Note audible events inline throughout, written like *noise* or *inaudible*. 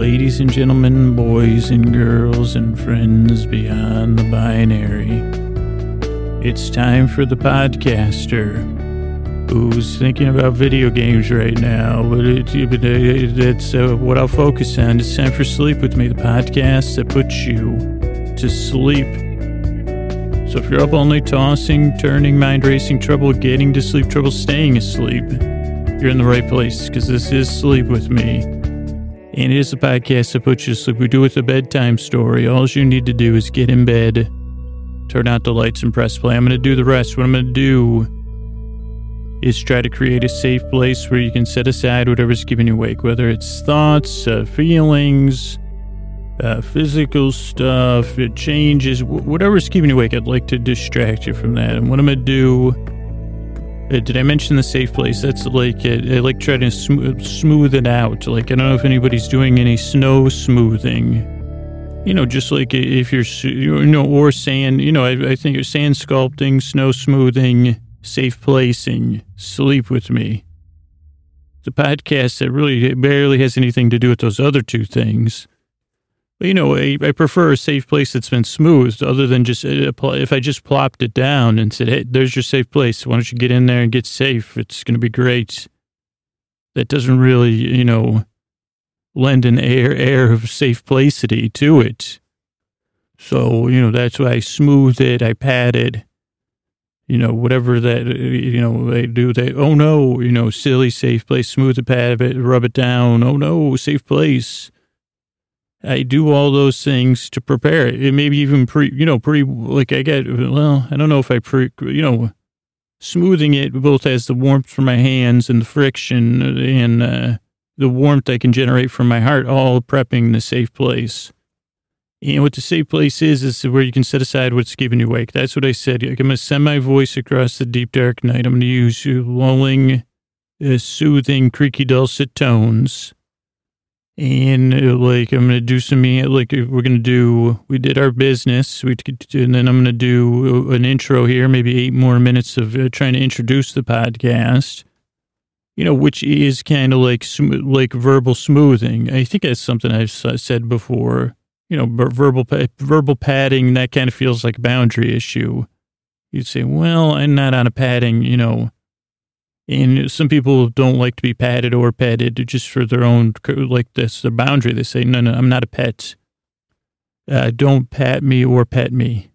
Ladies and gentlemen, boys and girls, and friends beyond the binary, it's time for the podcaster who's thinking about video games right now. But it, that's uh, what I'll focus on. It's time for Sleep With Me, the podcast that puts you to sleep. So if you're up night tossing, turning, mind racing, trouble getting to sleep, trouble staying asleep, you're in the right place because this is Sleep With Me. And it is a podcast that puts you to sleep. We do it with a bedtime story. All you need to do is get in bed, turn out the lights, and press play. I'm going to do the rest. What I'm going to do is try to create a safe place where you can set aside whatever's keeping you awake, whether it's thoughts, uh, feelings, uh, physical stuff, it changes, whatever's keeping you awake. I'd like to distract you from that. And what I'm going to do did I mention the safe place? That's like uh, I like trying to sm- smooth it out. Like I don't know if anybody's doing any snow smoothing. You know, just like if you're you know or sand. You know, I, I think you're sand sculpting, snow smoothing, safe placing. Sleep with me. The podcast that really barely has anything to do with those other two things. You know, I, I, prefer a safe place that's been smoothed other than just, uh, if I just plopped it down and said, hey, there's your safe place. Why don't you get in there and get safe? It's going to be great. That doesn't really, you know, lend an air, air of safe placity to it. So, you know, that's why I smoothed it, I padded, you know, whatever that, you know, they do. They, oh no, you know, silly safe place, smooth the pad, of it, rub it down. Oh no, safe place I do all those things to prepare it. Maybe even pre, you know, pre, like I get, well, I don't know if I pre, you know, smoothing it both as the warmth from my hands and the friction and uh, the warmth I can generate from my heart, all prepping the safe place. And what the safe place is, is where you can set aside what's keeping you awake. That's what I said. I'm going to send my voice across the deep, dark night. I'm going to use lulling, uh, soothing, creaky, dulcet tones and uh, like I'm gonna do some like we're gonna do we did our business we and then I'm gonna do an intro here maybe eight more minutes of uh, trying to introduce the podcast. You know which is kind of like like verbal smoothing. I think that's something I've said before. You know verbal verbal padding that kind of feels like a boundary issue. You'd say well I'm not on a padding you know and some people don't like to be patted or petted just for their own, like this, their boundary. They say, no, no, I'm not a pet. Uh, don't pat me or pet me.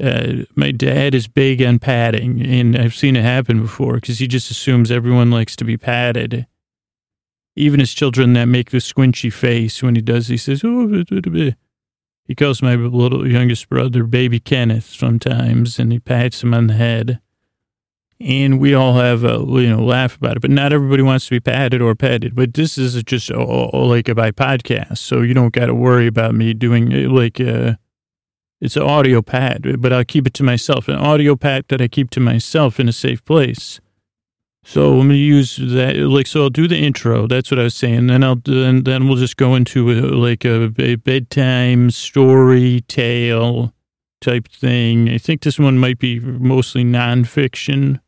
Uh, my dad is big on patting, and I've seen it happen before because he just assumes everyone likes to be patted. Even his children that make the squinchy face when he does, he says, oh, he calls my little youngest brother baby Kenneth sometimes, and he pats him on the head and we all have a you know laugh about it. But not everybody wants to be patted or petted. But this is just a, a, like a by podcast, so you don't got to worry about me doing like uh, it's an audio pad. But I'll keep it to myself, an audio pad that I keep to myself in a safe place. So I'm gonna use that. Like, so I'll do the intro. That's what I was saying. Then I'll then then we'll just go into a, like a, a bedtime story tale type thing. I think this one might be mostly nonfiction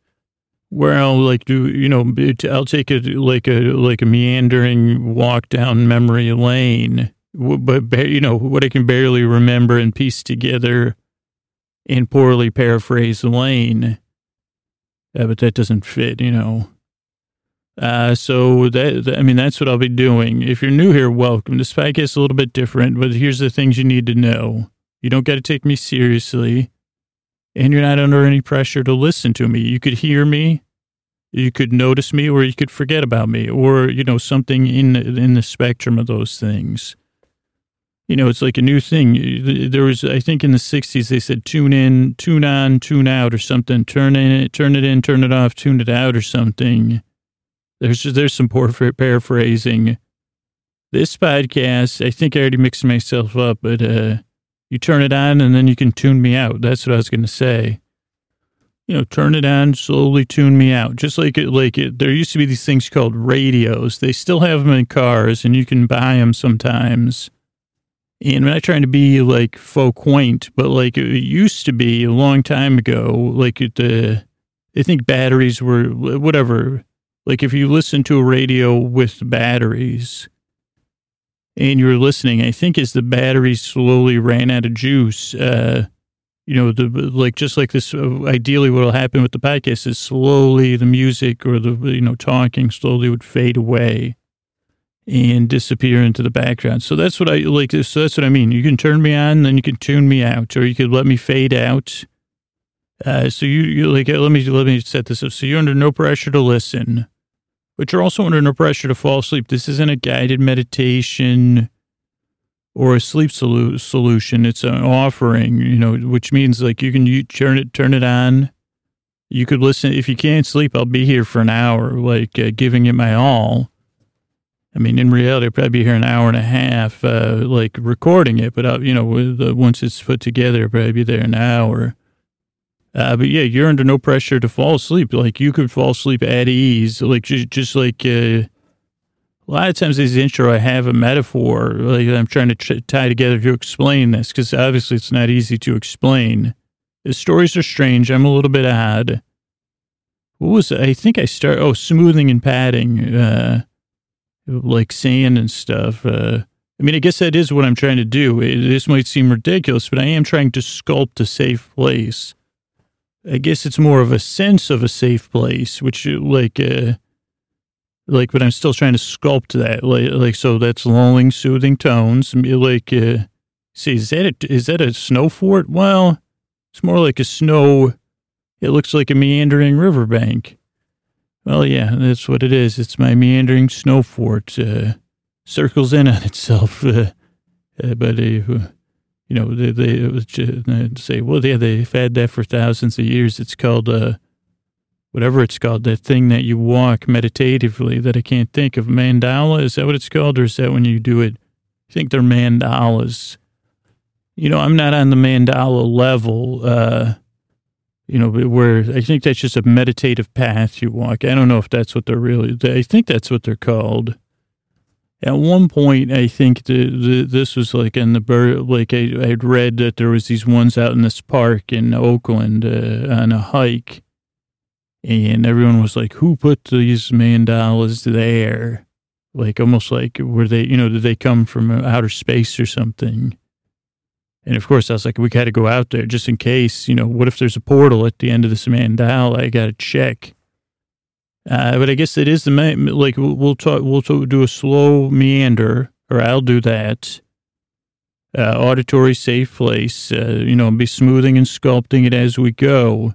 where I'll like do, you know, I'll take a, like a, like a meandering walk down memory lane, but, you know, what I can barely remember and piece together in poorly paraphrased lane. Uh, but that doesn't fit, you know. Uh, so that, that, I mean, that's what I'll be doing. If you're new here, welcome. This podcast is a little bit different, but here's the things you need to know. You don't got to take me seriously and you're not under any pressure to listen to me. You could hear me, you could notice me, or you could forget about me, or you know something in in the spectrum of those things. You know, it's like a new thing. There was, I think, in the '60s, they said tune in, tune on, tune out, or something. Turn in, turn it in, turn it off, tune it out, or something. There's there's some poor paraphrasing. This podcast, I think I already mixed myself up, but uh, you turn it on and then you can tune me out. That's what I was going to say. You know, turn it on, slowly tune me out. Just like it, like it, there used to be these things called radios. They still have them in cars and you can buy them sometimes. And I'm not trying to be like faux quaint, but like it used to be a long time ago, like the, I think batteries were whatever. Like if you listen to a radio with batteries, and you're listening, I think as the batteries slowly ran out of juice, uh, you know, the like just like this. Uh, ideally, what will happen with the podcast is slowly the music or the you know talking slowly would fade away and disappear into the background. So that's what I like. So that's what I mean. You can turn me on, then you can tune me out, or you could let me fade out. Uh, so you, you like let me let me set this up. So you're under no pressure to listen, but you're also under no pressure to fall asleep. This isn't a guided meditation or a sleep solu- solution. It's an offering, you know, which means like you can you turn it turn it on. You could listen if you can't sleep. I'll be here for an hour, like uh, giving it my all. I mean, in reality, I'll probably be here an hour and a half, uh, like recording it. But I'll, you know, with, uh, once it's put together, I'll probably be there an hour. Uh, but yeah, you're under no pressure to fall asleep. Like you could fall asleep at ease, like just, just like uh, a lot of times these intro, I have a metaphor like I'm trying to tie together to explain this because obviously it's not easy to explain. The stories are strange. I'm a little bit odd. What was? I think I start. Oh, smoothing and padding. Uh, like sand and stuff. Uh, I mean, I guess that is what I'm trying to do. It, this might seem ridiculous, but I am trying to sculpt a safe place. I guess it's more of a sense of a safe place, which like, uh, like, but I'm still trying to sculpt that. Like, like so that's lulling, soothing tones. Like, uh, see, is that a, is that a snow fort? Well, it's more like a snow. It looks like a meandering riverbank. Well, yeah, that's what it is. It's my meandering snow fort. Uh, circles in on itself. *laughs* Uh, uh, but, uh, you know, they, they was just, say, well, yeah, they've had that for thousands of years. It's called, uh, whatever it's called, that thing that you walk meditatively that I can't think of. Mandala, is that what it's called? Or is that when you do it? I think they're mandalas. You know, I'm not on the mandala level. Uh, you know, where I think that's just a meditative path you walk. I don't know if that's what they're really, I think that's what they're called. At one point, I think the, the this was like in the bird, like I, I'd read that there was these ones out in this park in Oakland uh, on a hike, and everyone was like, "Who put these mandalas there?" Like almost like were they, you know, did they come from outer space or something? And of course, I was like, we got to go out there just in case, you know, what if there's a portal at the end of this mandala? I got to check. Uh, but I guess it is the, main, like, we'll talk, we'll talk, do a slow meander, or I'll do that. Uh, auditory safe place, uh, you know, be smoothing and sculpting it as we go.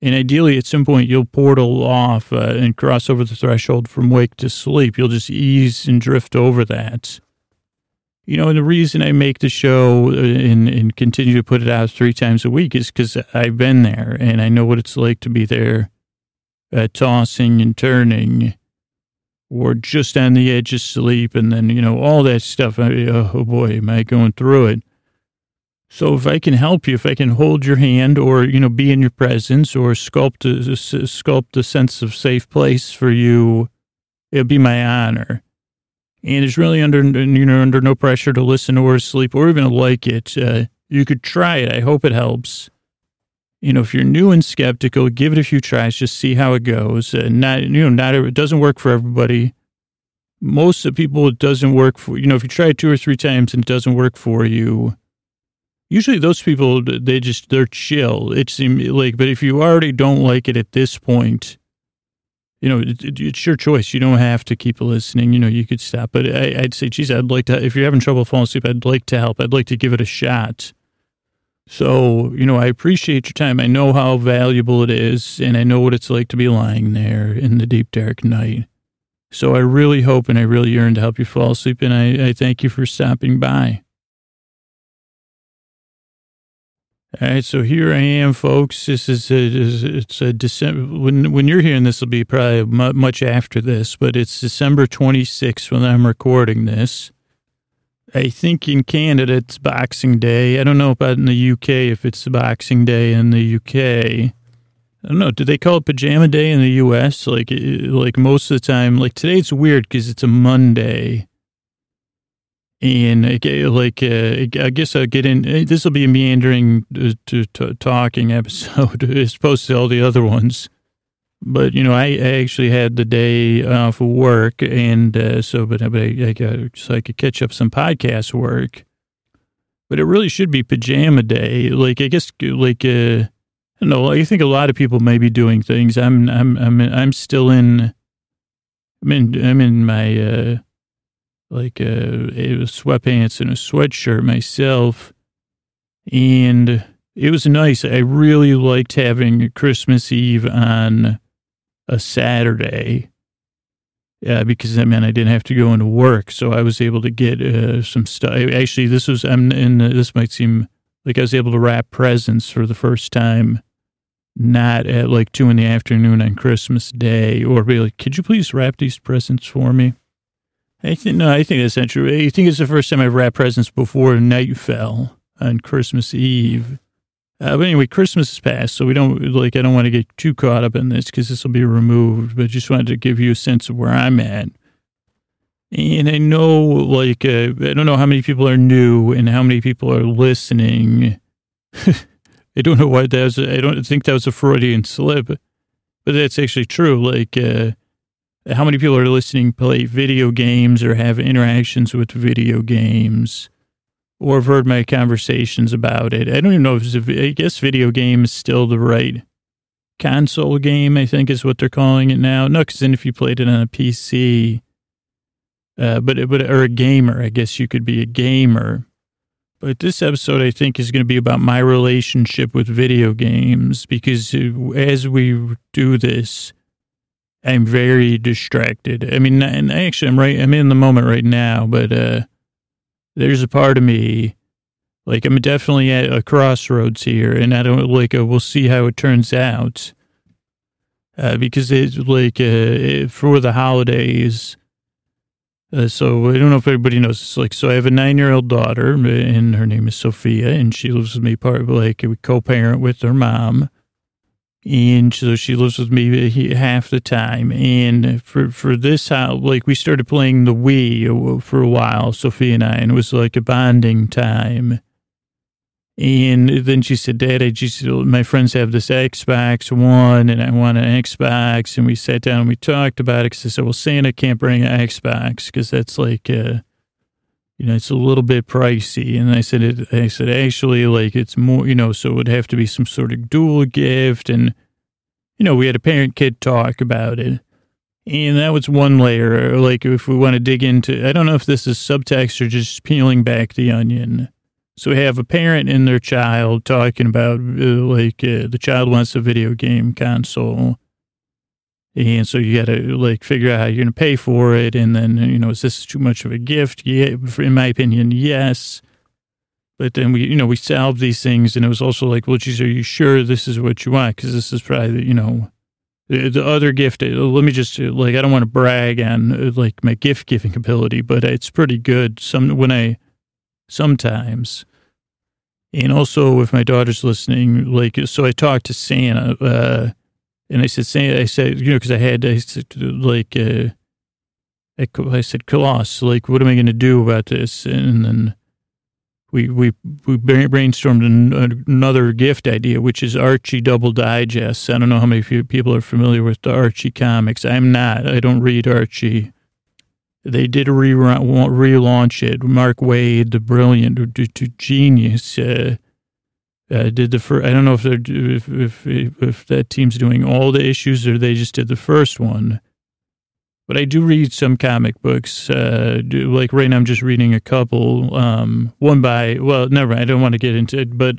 And ideally, at some point, you'll portal off uh, and cross over the threshold from wake to sleep. You'll just ease and drift over that. You know, and the reason I make the show uh, and, and continue to put it out three times a week is because I've been there and I know what it's like to be there, uh, tossing and turning, or just on the edge of sleep, and then you know all that stuff. I, oh boy, am I going through it? So if I can help you, if I can hold your hand, or you know, be in your presence, or sculpt a, sculpt a sense of safe place for you, it'll be my honor and it's really under you know under no pressure to listen or sleep or even like it. Uh, you could try it. I hope it helps. You know, if you're new and skeptical, give it a few tries. Just see how it goes. Uh, not you know, not it doesn't work for everybody. Most of the people, it doesn't work for. You know, if you try it two or three times and it doesn't work for you, usually those people they just they're chill. It seems like, but if you already don't like it at this point, you know, it, it, it's your choice. You don't have to keep listening. You know, you could stop. But I, would say, geez, I'd like to, if you're having trouble falling asleep, I'd like to help. I'd like to give it a shot. So, you know, I appreciate your time. I know how valuable it is, and I know what it's like to be lying there in the deep, dark night. So I really hope and I really yearn to help you fall asleep, and I, I thank you for stopping by. All right, so here I am, folks. This is a, it's a December. When when you're hearing this, will be probably much after this, but it's December 26th when I'm recording this. I think in Canada it's Boxing Day. I don't know about in the UK if it's Boxing Day in the UK. I don't know. Do they call it Pajama Day in the US? Like eh, like most of the time, like today it's weird because it's a Monday and like uh, I guess I'll get in. Eh, this will be a meandering uh, to, to talking episode *laughs* as opposed to all the other ones. but you know, I, I actually had the day off of work, and uh, so but, but I, I got so I could catch up some podcast work. But it really should be pajama day. Like I guess, like uh, I know. I think a lot of people may be doing things. I'm I'm I'm I'm still in. I'm in I'm in my uh, like uh, sweatpants and a sweatshirt myself, and it was nice. I really liked having Christmas Eve on a Saturday. Yeah, because I mean I didn't have to go into work, so I was able to get uh, some stuff. Actually, this was I'm in. This might seem like I was able to wrap presents for the first time, not at like two in the afternoon on Christmas Day, or be like, "Could you please wrap these presents for me?" I think no, I think that's not true. I think it's the first time I've wrapped presents before night fell on Christmas Eve. Uh, but anyway, Christmas is past, so we don't like. I don't want to get too caught up in this because this will be removed. But just wanted to give you a sense of where I'm at. And I know, like, uh, I don't know how many people are new and how many people are listening. *laughs* I don't know why that was. I don't think that was a Freudian slip, but that's actually true. Like, uh, how many people are listening play video games or have interactions with video games? or have heard my conversations about it. I don't even know if it's a, I guess video game is still the right console game, I think is what they're calling it now. No, because then if you played it on a PC, uh, but, but, or a gamer, I guess you could be a gamer. But this episode, I think, is going to be about my relationship with video games because as we do this, I'm very distracted. I mean, and actually, I'm right, I'm in the moment right now, but, uh, there's a part of me, like I'm definitely at a crossroads here, and I don't like. Uh, we'll see how it turns out, uh, because it's like uh, for the holidays. Uh, so I don't know if everybody knows. It's like so. I have a nine-year-old daughter, and her name is Sophia, and she lives with me. Part of like we co-parent with her mom, and so she lives with me half the time. And for for this how like we started playing the Wii for a while, Sophie and I, and it was like a bonding time. And then she said, Dad, I just, my friends have this Xbox One and I want an Xbox. And we sat down and we talked about it because I said, well, Santa can't bring an Xbox because that's like, uh, you know, it's a little bit pricey. And I said, it, I said, actually, like it's more, you know, so it would have to be some sort of dual gift. And, you know, we had a parent kid talk about it. And that was one layer. Like if we want to dig into, I don't know if this is subtext or just peeling back the onion. So we have a parent and their child talking about uh, like uh, the child wants a video game console and so you got to like figure out how you're going to pay for it. And then, you know, is this too much of a gift? Yeah, in my opinion, yes. But then we, you know, we solved these things. And it was also like, well, geez, are you sure this is what you want? Because this is probably, you know, the, the other gift. Uh, let me just, uh, like, I don't want to brag on uh, like my gift giving ability, but it's pretty good. Some, when I, sometimes, and also if my daughter's listening, like, so I talked to Santa, uh, and I said, I said, you know, because I had, I said, like, uh, I said, Colossus, like, what am I going to do about this? And then we we we brainstormed another gift idea, which is Archie Double Digest. I don't know how many people are familiar with the Archie comics. I'm not. I don't read Archie. They did re- relaunch it. Mark Waid, the brilliant genius, uh, uh, did the first. I don't know if they're if, if if that team's doing all the issues or they just did the first one. But I do read some comic books. Uh, do, like right now, I'm just reading a couple. Um, one by well, never. Mind, I don't want to get into it, but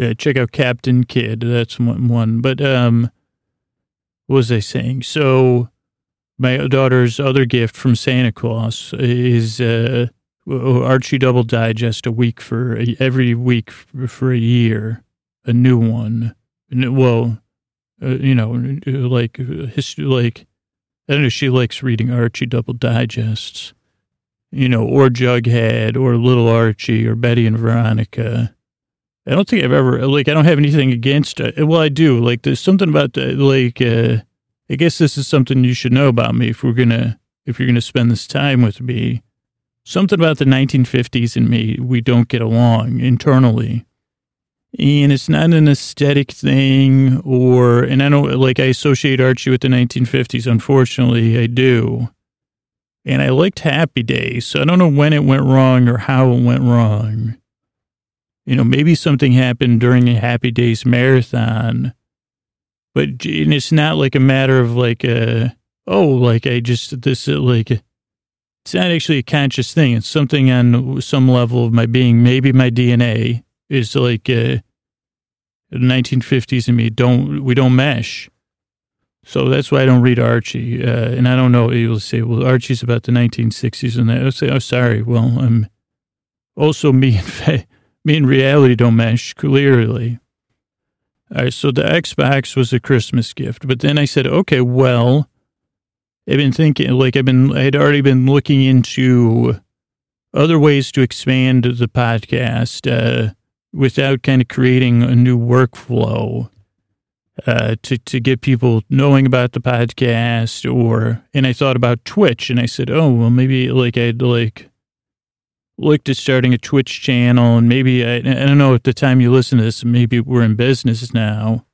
uh, check out Captain Kidd. That's one. one. But um, what was I saying? So my daughter's other gift from Santa Claus is uh, Archie Double Digest a week for every week for a year, a new one. Well, uh, you know, like history, like I don't know. She likes reading Archie Double Digests, you know, or Jughead, or Little Archie, or Betty and Veronica. I don't think I've ever like. I don't have anything against it. Well, I do. Like, there's something about the, like. uh I guess this is something you should know about me if we're gonna if you're gonna spend this time with me something about the 1950s and me, we don't get along internally. and it's not an aesthetic thing or, and I don't like, I associate Archie with the 1950s. Unfortunately, I do. And I liked Happy Days, so I don't know when it went wrong or how it went wrong. You know, maybe something happened during a Happy Days marathon, but and it's not like a matter of like a, oh, like I just, this, like, it's not actually a conscious thing. It's something on some level of my being, maybe my DNA is like uh, 1950s and me don't we don't mesh. So that's why I don't read Archie, uh, and I don't know. You'll say, "Well, Archie's about the 1960s," and I'll say, "Oh, sorry." Well, I'm also me and *laughs* me and reality don't mesh clearly. All right, so the Xbox was a Christmas gift, but then I said, "Okay, well." I've been thinking, like I've been, I had already been looking into other ways to expand the podcast. Uh, without kind of creating a new workflow uh, to to get people knowing about the podcast or and I thought about Twitch and I said, oh well maybe like I'd like looked at starting a Twitch channel and maybe I, I don't know at the time you listen to this maybe we're in business now.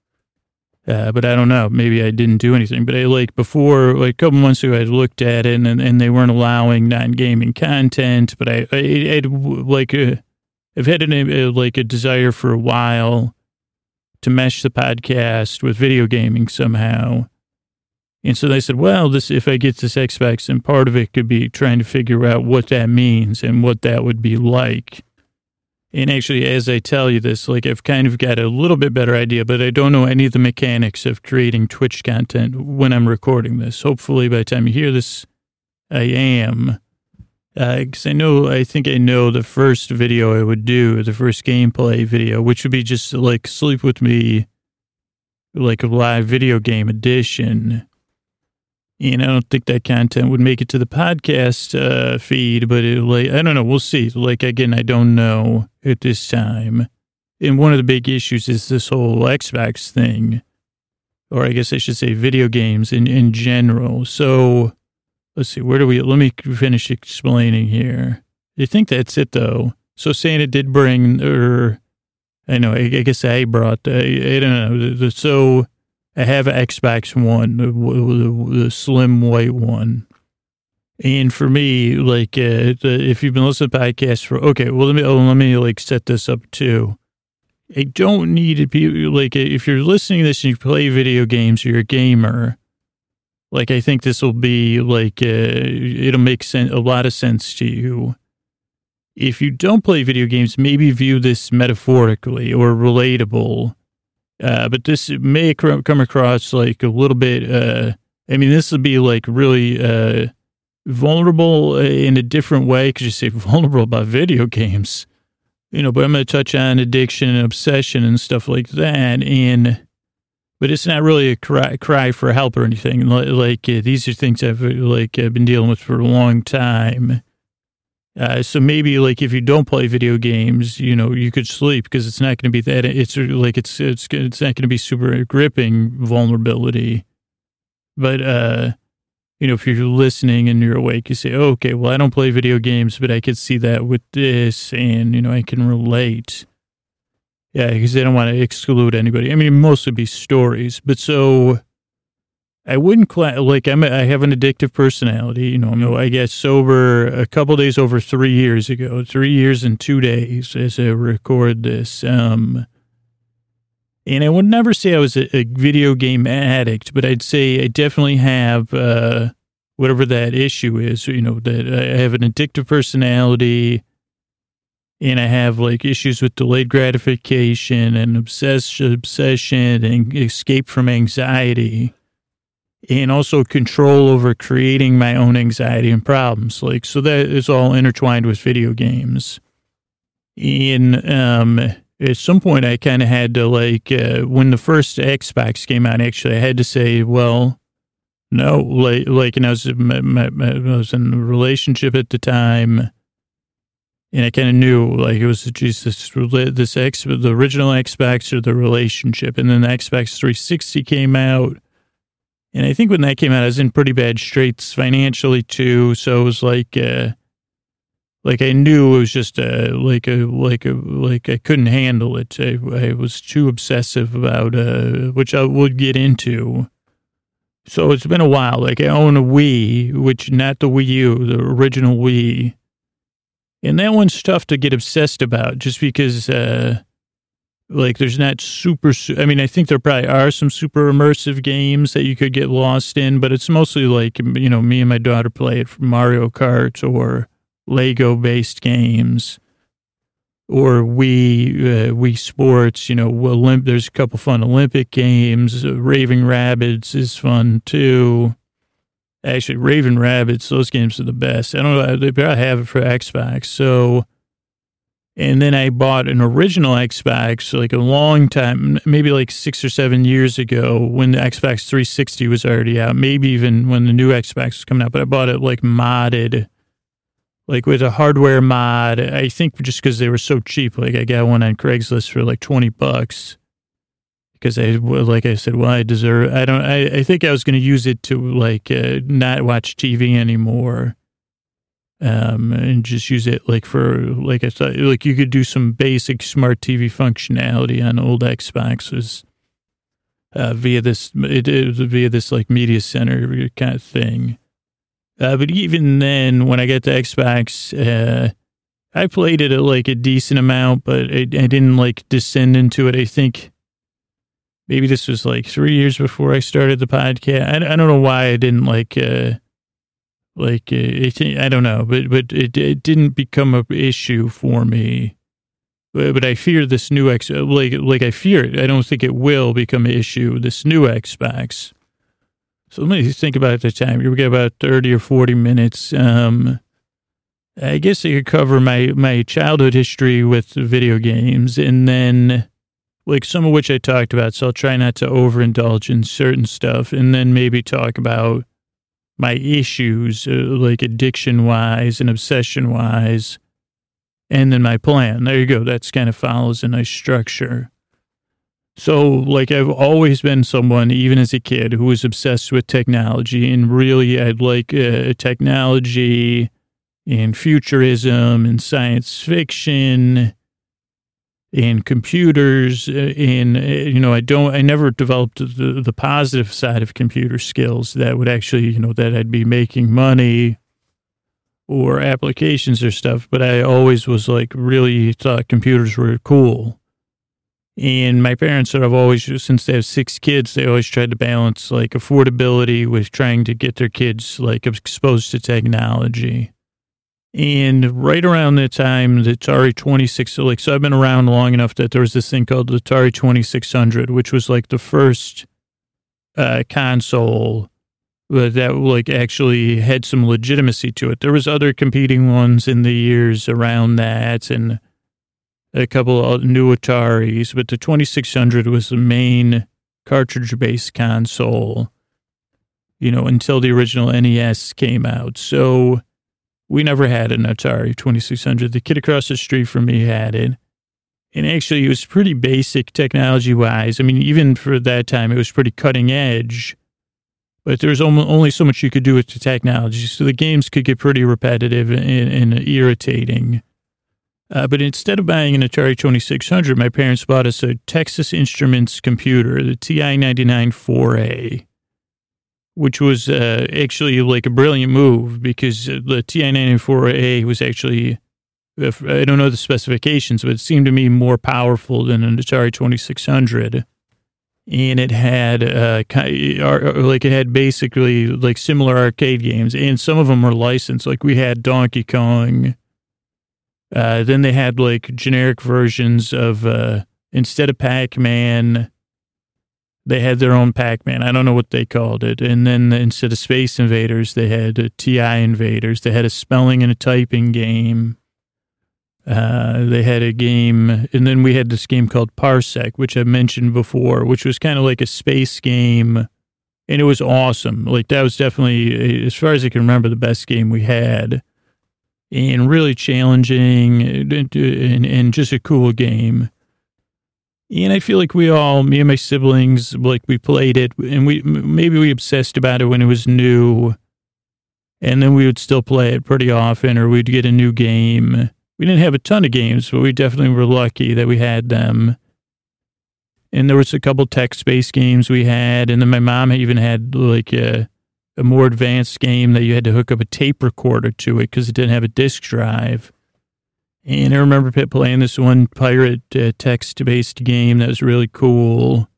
Uh, but I don't know. Maybe I didn't do anything. But I like before, like a couple months ago, I looked at it and, and they weren't allowing non gaming content. But I, I, I'd like, uh, I've had an, a, like a desire for a while to mesh the podcast with video gaming somehow. And so they said, well, this if I get this Xbox, and part of it could be trying to figure out what that means and what that would be like. And actually, as I tell you this, like I've kind of got a little bit better idea, but I don't know any of the mechanics of creating Twitch content when I'm recording this. Hopefully, by the time you hear this, I am. Because uh, I know, I think I know the first video I would do, the first gameplay video, which would be just like Sleep With Me, like a live video game edition. And I don't think that content would make it to the podcast uh, feed, but it, like, I don't know. We'll see. Like, again, I don't know at this time. And one of the big issues is this whole Xbox thing, or I guess I should say video games in, in general. So, let's see, where do we, let me finish explaining here. I think that's it though. So Santa did bring, or I know, I, I guess I brought, I, I don't know. So I have an Xbox One, the, the, the slim white one. And for me, like, uh, if you've been listening to podcasts for, okay, well, let me, oh, let me like set this up too. I don't need to be like, if you're listening to this and you play video games or you're a gamer, like, I think this will be like, uh, it'll make sense, a lot of sense to you. If you don't play video games, maybe view this metaphorically or relatable. Uh, but this may come across like a little bit, uh, I mean, this will be like really, uh, vulnerable in a different way because you say *laughs* vulnerable about video games, you know, but I'm going to touch on addiction and obsession and stuff like that. And but it's not really a cry, cry for help or anything. Like, uh, these are things I've like uh, been dealing with for a long time. Uh, so maybe like if you don't play video games, you know, you could sleep because it's not going to be that. It's like it's it's it's not going to be super gripping vulnerability. But uh, you know, if you're listening and you're awake, you say, oh, okay, well, I don't play video games, but I could see that with this, and you know, I can relate. Yeah, because they don't want to exclude anybody. I mean, mostly be stories, but so I wouldn't like I'm. A, I have an addictive personality. You know, I get sober a couple days over three years ago. Three years and two days as I record this. Um, and I would never say I was a, a video game addict, but I'd say I definitely have uh, whatever that issue is. You know, that I have an addictive personality and I have like issues with delayed gratification and obsession, obsession and escape from anxiety and also control over creating my own anxiety and problems. Like, so that is all intertwined with video games. And, um, at some point I kind of had to like, uh, when the first Xbox came out, actually, I had to say, well, no, like, like, and I was, my, my, I was in a relationship at the time and I kind of knew like it was Jesus, this X, the original Xbox or the relationship. And then the Xbox 360 came out. And I think when that came out, I was in pretty bad straits financially too. So it was like, uh, like I knew it was just a, like a, like a, like I couldn't handle it. I, I was too obsessive about, uh, which I would get into. So it's been a while. Like I own a Wii, which not the Wii U, the original Wii. And that one's tough to get obsessed about just because, uh, like there's not super, I mean, I think there probably are some super immersive games that you could get lost in, but it's mostly like, you know, me and my daughter play it for Mario Kart or Lego based games or Wii, uh, Wii Sports, you know, Olymp- there's a couple fun Olympic games. Uh, Raving Rabbids is fun too. Actually, Raving Rabbids, those games are the best. I don't know, they probably have it for Xbox. So, and then I bought an original Xbox like a long time, maybe like six or seven years ago when the Xbox 360 was already out, maybe even when the new Xbox was coming out. But I bought it like modded like with a hardware mod. I think just because they were so cheap, like I got one on Craigslist for like 20 bucks because I, like I said, well, I deserve, I don't, I, I think I was going to use it to like uh, not watch TV anymore. Um, and just use it like for, like I thought, like you could do some basic smart TV functionality on old Xboxes. Uh, via this, it, it, via this like media center kind of thing. Uh, but even then, when I got the Xbox, uh, I played it at like a decent amount, but I, I didn't like descend into it. I think maybe this was like three years before I started the podcast. I, I don't know why I didn't like, uh, like, uh, it, I don't know, but, but it, it didn't become an issue for me. But, but I fear this new X, like, like I fear it. I don't think it will become an issue. This new Xbox. So let me think about the time. We got about 30 or 40 minutes. Um, I guess I could cover my, my childhood history with video games and then like some of which I talked about. So I'll try not to overindulge in certain stuff and then maybe talk about my issues, uh, like addiction wise and obsession wise. And then my plan. There you go. That's kind of follows a nice structure. So, like, I've always been someone, even as a kid, who was obsessed with technology. And really, I'd like uh, technology and futurism and science fiction and computers. Uh, and, uh, you know, I don't, I never developed the, the positive side of computer skills that would actually, you know, that I'd be making money or applications or stuff. But I always was like, really thought computers were cool and my parents of always, since they have six kids, they always tried to balance like affordability with trying to get their kids like exposed to technology. And right around the time the Atari 26, like, so I've been around long enough that there was this thing called the Atari 2600, which was like the first uh, console that like actually had some legitimacy to it. There was other competing ones in the years around that and a couple of new Ataris, but the 2600 was the main cartridge based console, you know, until the original NES came out. So we never had an Atari 2600. The kid across the street from me had it. And actually, it was pretty basic technology wise. I mean, even for that time, it was pretty cutting edge, but there was only so much you could do with the technology. So the games could get pretty repetitive and, and irritating. Uh, but instead of buying an Atari 2600, my parents bought us a Texas Instruments computer, the TI 99 4A, which was uh, actually like a brilliant move because the TI 99 4A was actually, I don't know the specifications, but it seemed to me more powerful than an Atari 2600. And it had, uh, like, it had basically like similar arcade games, and some of them were licensed. Like, we had Donkey Kong uh, then they had like generic versions of uh, instead of Pac Man, they had their own Pac Man. I don't know what they called it. And then instead of Space Invaders, they had uh, TI Invaders. They had a spelling and a typing game. Uh, they had a game, and then we had this game called Parsec, which I mentioned before, which was kind of like a space game, and it was awesome. Like that was definitely, as far as I can remember, the best game we had and really challenging and, and just a cool game. And I feel like we all, me and my siblings, like we played it and we maybe we obsessed about it when it was new. And then we would still play it pretty often, or we'd get a new game. We didn't have a ton of games, but we definitely were lucky that we had them. And there was a couple text-based games we had, and then my mom even had like a, a more advanced game that you had to hook up a tape recorder to it because it didn't have a disk drive. And I remember playing this one pirate uh, text-based game that was really cool.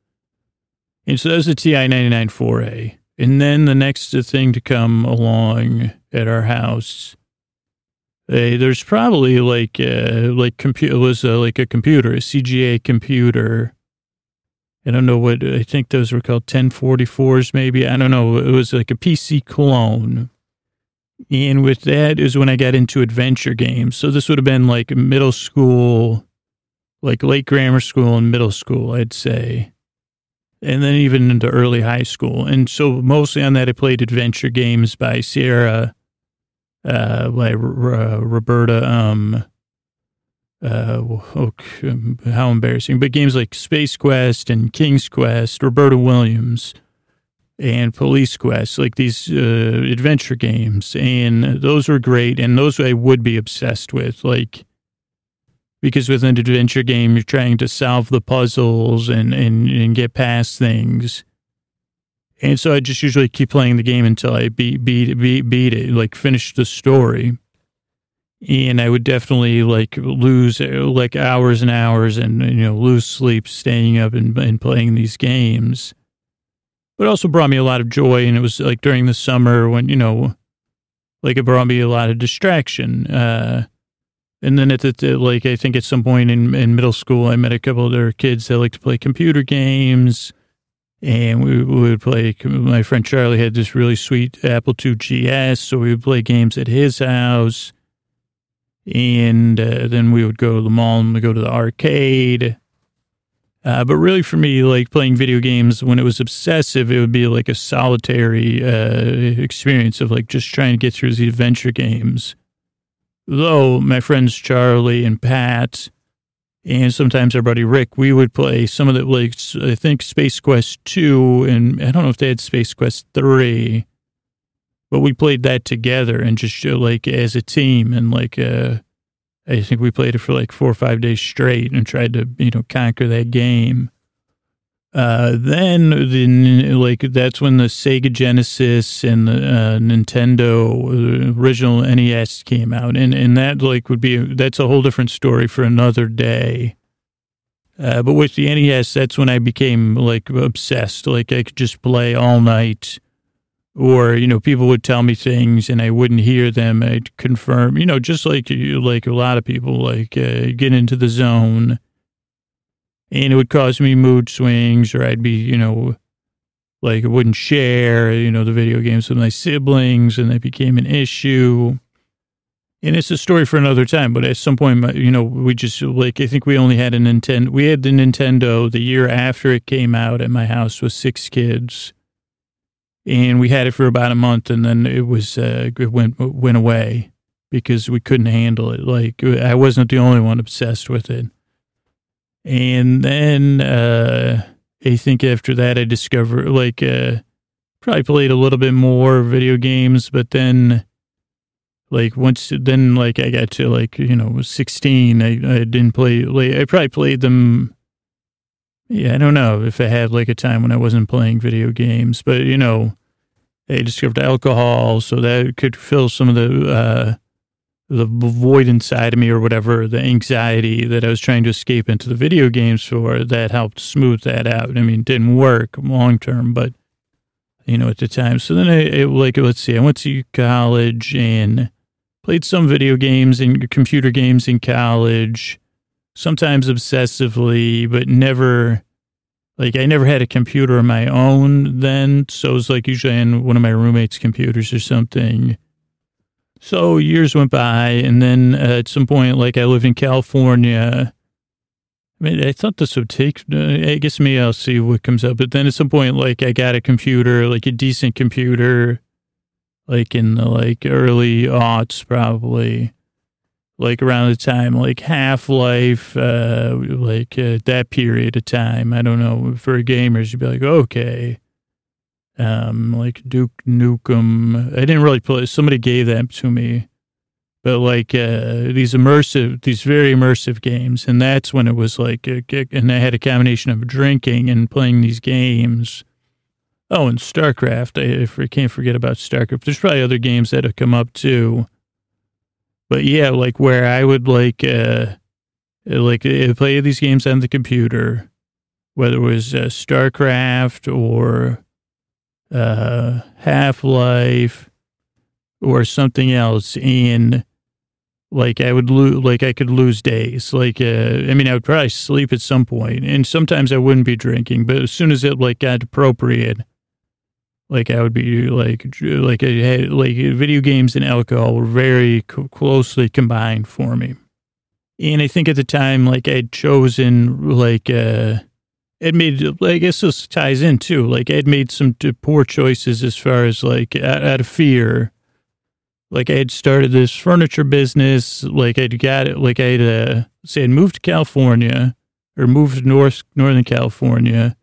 And so that was the TI 99 4A. And then the next thing to come along at our house, uh, there's probably like uh, like computer was uh, like a computer, a CGA computer. I don't know what I think those were called 1044s, maybe. I don't know. It was like a PC clone. And with that is when I got into adventure games. So this would have been like middle school, like late grammar school and middle school, I'd say and then even into early high school. And so mostly on that, I played adventure games by Sierra, uh, by uh, Roberta. Um, uh, oh, how embarrassing! But games like Space Quest and King's Quest, Roberta Williams, and Police Quest, like these uh, adventure games, and those were great. And those I would be obsessed with, like because with an adventure game, you're trying to solve the puzzles and, and, and get past things. And so I just usually keep playing the game until I beat, beat, beat, beat it, like finish the story. And I would definitely like lose like hours and hours and, you know, lose sleep staying up and, and playing these games. But also brought me a lot of joy. And it was like during the summer when, you know, like it brought me a lot of distraction. Uh, and then at the, like, I think at some point in, in middle school, I met a couple of other kids that like to play computer games. And we, we would play, my friend Charlie had this really sweet Apple II GS. So we would play games at his house. And uh, then we would go to the mall and we go to the arcade. Uh, but really, for me, like playing video games, when it was obsessive, it would be like a solitary uh, experience of like just trying to get through the adventure games though my friends Charlie and Pat and sometimes our buddy Rick, we would play some of the, like, I think Space Quest 2, and I don't know if they had Space Quest 3, but we played that together and just like as a team. And like, uh, I think we played it for like four or five days straight and tried to, you know, conquer that game. Uh, then the like that's when the Sega Genesis and the uh, Nintendo the original NES came out, and and that like would be that's a whole different story for another day. Uh, but with the NES, that's when I became like obsessed. Like I could just play all night, or you know, people would tell me things and I wouldn't hear them. I'd confirm, you know, just like you, like a lot of people, like uh, get into the zone and it would cause me mood swings, or I'd be, you know, like I wouldn't share, you know, the video games with my siblings, and that became an issue. And it's a story for another time. But at some point, you know, we just like I think we only had a Nintendo. We had the Nintendo the year after it came out at my house with six kids, and we had it for about a month, and then it was uh, it went went away because we couldn't handle it. Like I wasn't the only one obsessed with it. And then uh, I think after that, I discovered like uh, probably played a little bit more video games, but then like once then like I got to like you know 16, I, I didn't play. Like, I probably played them. Yeah, I don't know if I had like a time when I wasn't playing video games, but you know, I discovered alcohol, so that could fill some of the uh, the void inside of me or whatever, the anxiety that I was trying to escape into the video games for, that helped smooth that out. I mean, it didn't work long term, but you know, at the time. So then I, I, like, let's see, I went to college and played some video games and computer games in college, sometimes obsessively, but never, like, I never had a computer of my own then. So it was like usually on one of my roommates' computers or something. So years went by, and then uh, at some point, like I live in California. I mean, I thought this would take. Uh, I guess me, I'll see what comes up. But then at some point, like I got a computer, like a decent computer, like in the like early aughts, probably, like around the time like Half Life, uh, like uh, that period of time. I don't know. For gamers, you'd be like, okay. um, like Duke Nukem. I didn't really play. Somebody gave that to me, but like uh, these immersive, these very immersive games, and that's when it was like, a, and I had a combination of drinking and playing these games. Oh, and StarCraft. I, I can't forget about StarCraft. There's probably other games that have come up too, but yeah, like where I would like, uh, like uh, play these games on the computer, whether it was uh, StarCraft or uh, Half Life or something else, and like I would lose, like I could lose days. Like, uh, I mean, I would probably sleep at some point, and sometimes I wouldn't be drinking. But as soon as it like got appropriate, like I would be like, like I had like video games and alcohol were very co- closely combined for me. And I think at the time, like I'd chosen like, uh, it made, I guess this ties in too. Like I'd made some poor choices as far as like out, out of fear. Like I had started this furniture business. Like I'd got it. Like I'd uh, say I'd moved to California or moved to North Northern California.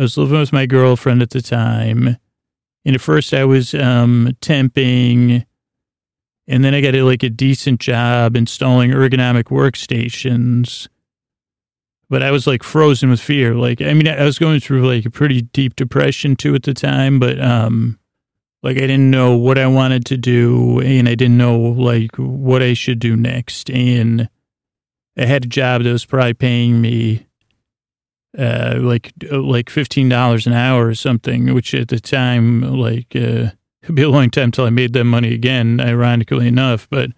I was living with my girlfriend at the time, and at first I was um, temping, and then I got a, like a decent job installing ergonomic workstations but I was like frozen with fear. Like, I mean, I was going through like a pretty deep depression too at the time, but, um, like I didn't know what I wanted to do and I didn't know like what I should do next. And I had a job that was probably paying me, uh, like, like $15 an hour or something, which at the time, like, uh, *laughs* it'd be a long time till I made that money again, ironically enough, but,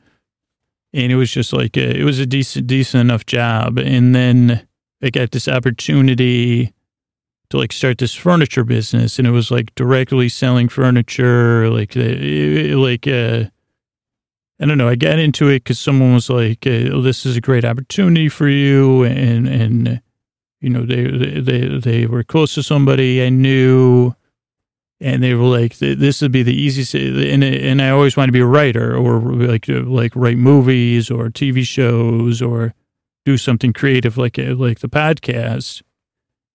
and it was just like, a, it was a decent, decent enough job. And then, I got this opportunity to like start this furniture business and it was like directly selling furniture like uh, like uh I don't know. I got into it because someone was like, uh, "This is a great opportunity for you," and and you know they they they were close to somebody I knew, and they were like, "This would be the easiest." And and I always wanted to be a writer or like like write movies or TV shows or do something creative like like the podcast.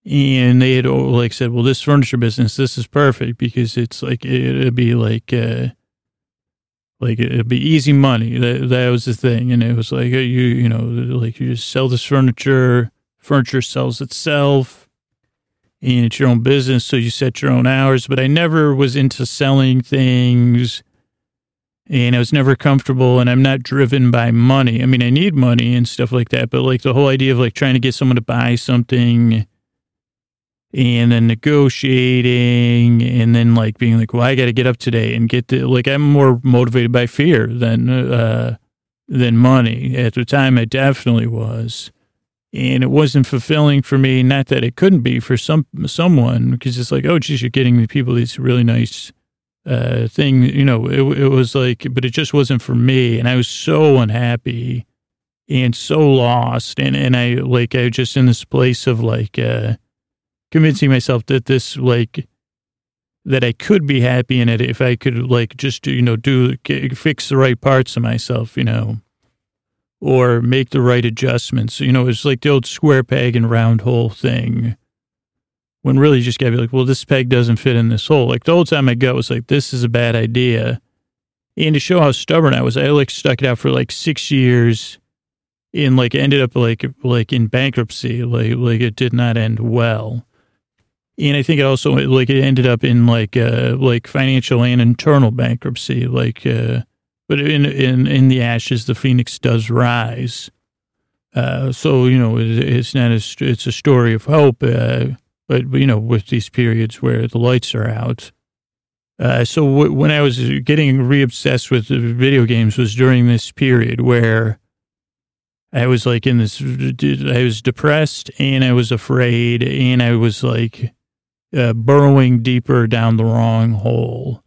And they had like said, well, this furniture business, this is perfect because it's like it'd be like uh, like it'd be easy money. That that was the thing, and it was like uh, you you know like you just sell this furniture, furniture sells itself, and it's your own business, so you set your own hours. But I never was into selling things and I was never comfortable and I'm not driven by money. I mean, I need money and stuff like that, but like the whole idea of like trying to get someone to buy something and then negotiating and then like being like, well, I got to get up today and get the, like, I'm more motivated by fear than, uh, than money. At the time, I definitely was. And it wasn't fulfilling for me. Not that it couldn't be for some someone, because it's like, oh, geez, you're getting the people these really nice uh, thing, you know, it, it was like, but it just wasn't for me. And I was so unhappy and so lost. And, and I, like, I was just in this place of like, uh, convincing myself that this, like, that I could be happy in it if I could, like, just, you know, do, fix the right parts of myself, you know, or make the right adjustments. You know, it's like the old square peg and round hole thing when really you just gotta be like, well, this peg doesn't fit in this hole. Like the whole time my gut was like, this is a bad idea. And to show how stubborn I was, I like stuck it out for like six years and like ended up like, like in bankruptcy. Like, like it did not end well. And I think it also like it ended up in like, uh, like financial and internal bankruptcy. Like, uh, but in, in, in the ashes, the Phoenix does rise. Uh, so, you know, it, it's not a, it's a story of hope. Uh, but you know, with these periods where the lights are out. Uh, so w- when I was getting re-obsessed with video games was during this period where I was like in this, I was depressed and I was afraid and I was like uh, burrowing deeper down the wrong hole.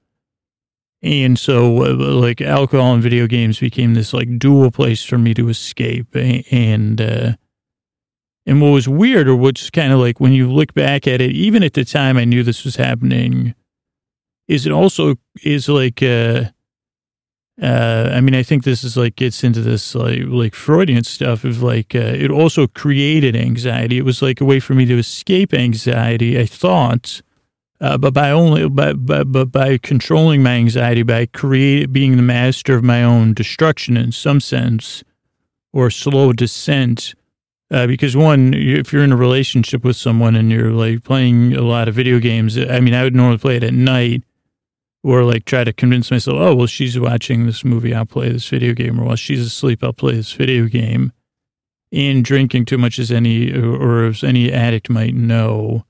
And so, uh, like, alcohol and video games became this like dual place for me to escape. And, uh, and what was weird, or what's kind of like when you look back at it, even at the time I knew this was happening, is it also is like, uh, uh, I mean, I think this is like gets into this like like Freudian stuff of like uh, it also created anxiety. It was like a way for me to escape anxiety. I thought Uh, but by only, by, by, but by controlling my anxiety, by create, being the master of my own destruction in some sense, or slow descent, uh, because one, if you're in a relationship with someone and you're like playing a lot of video games, I mean, I would normally play it at night or like try to convince myself, oh, well, she's watching this movie, I'll play this video game, or while she's asleep, I'll play this video game. And drinking too much as any, or as any addict might know,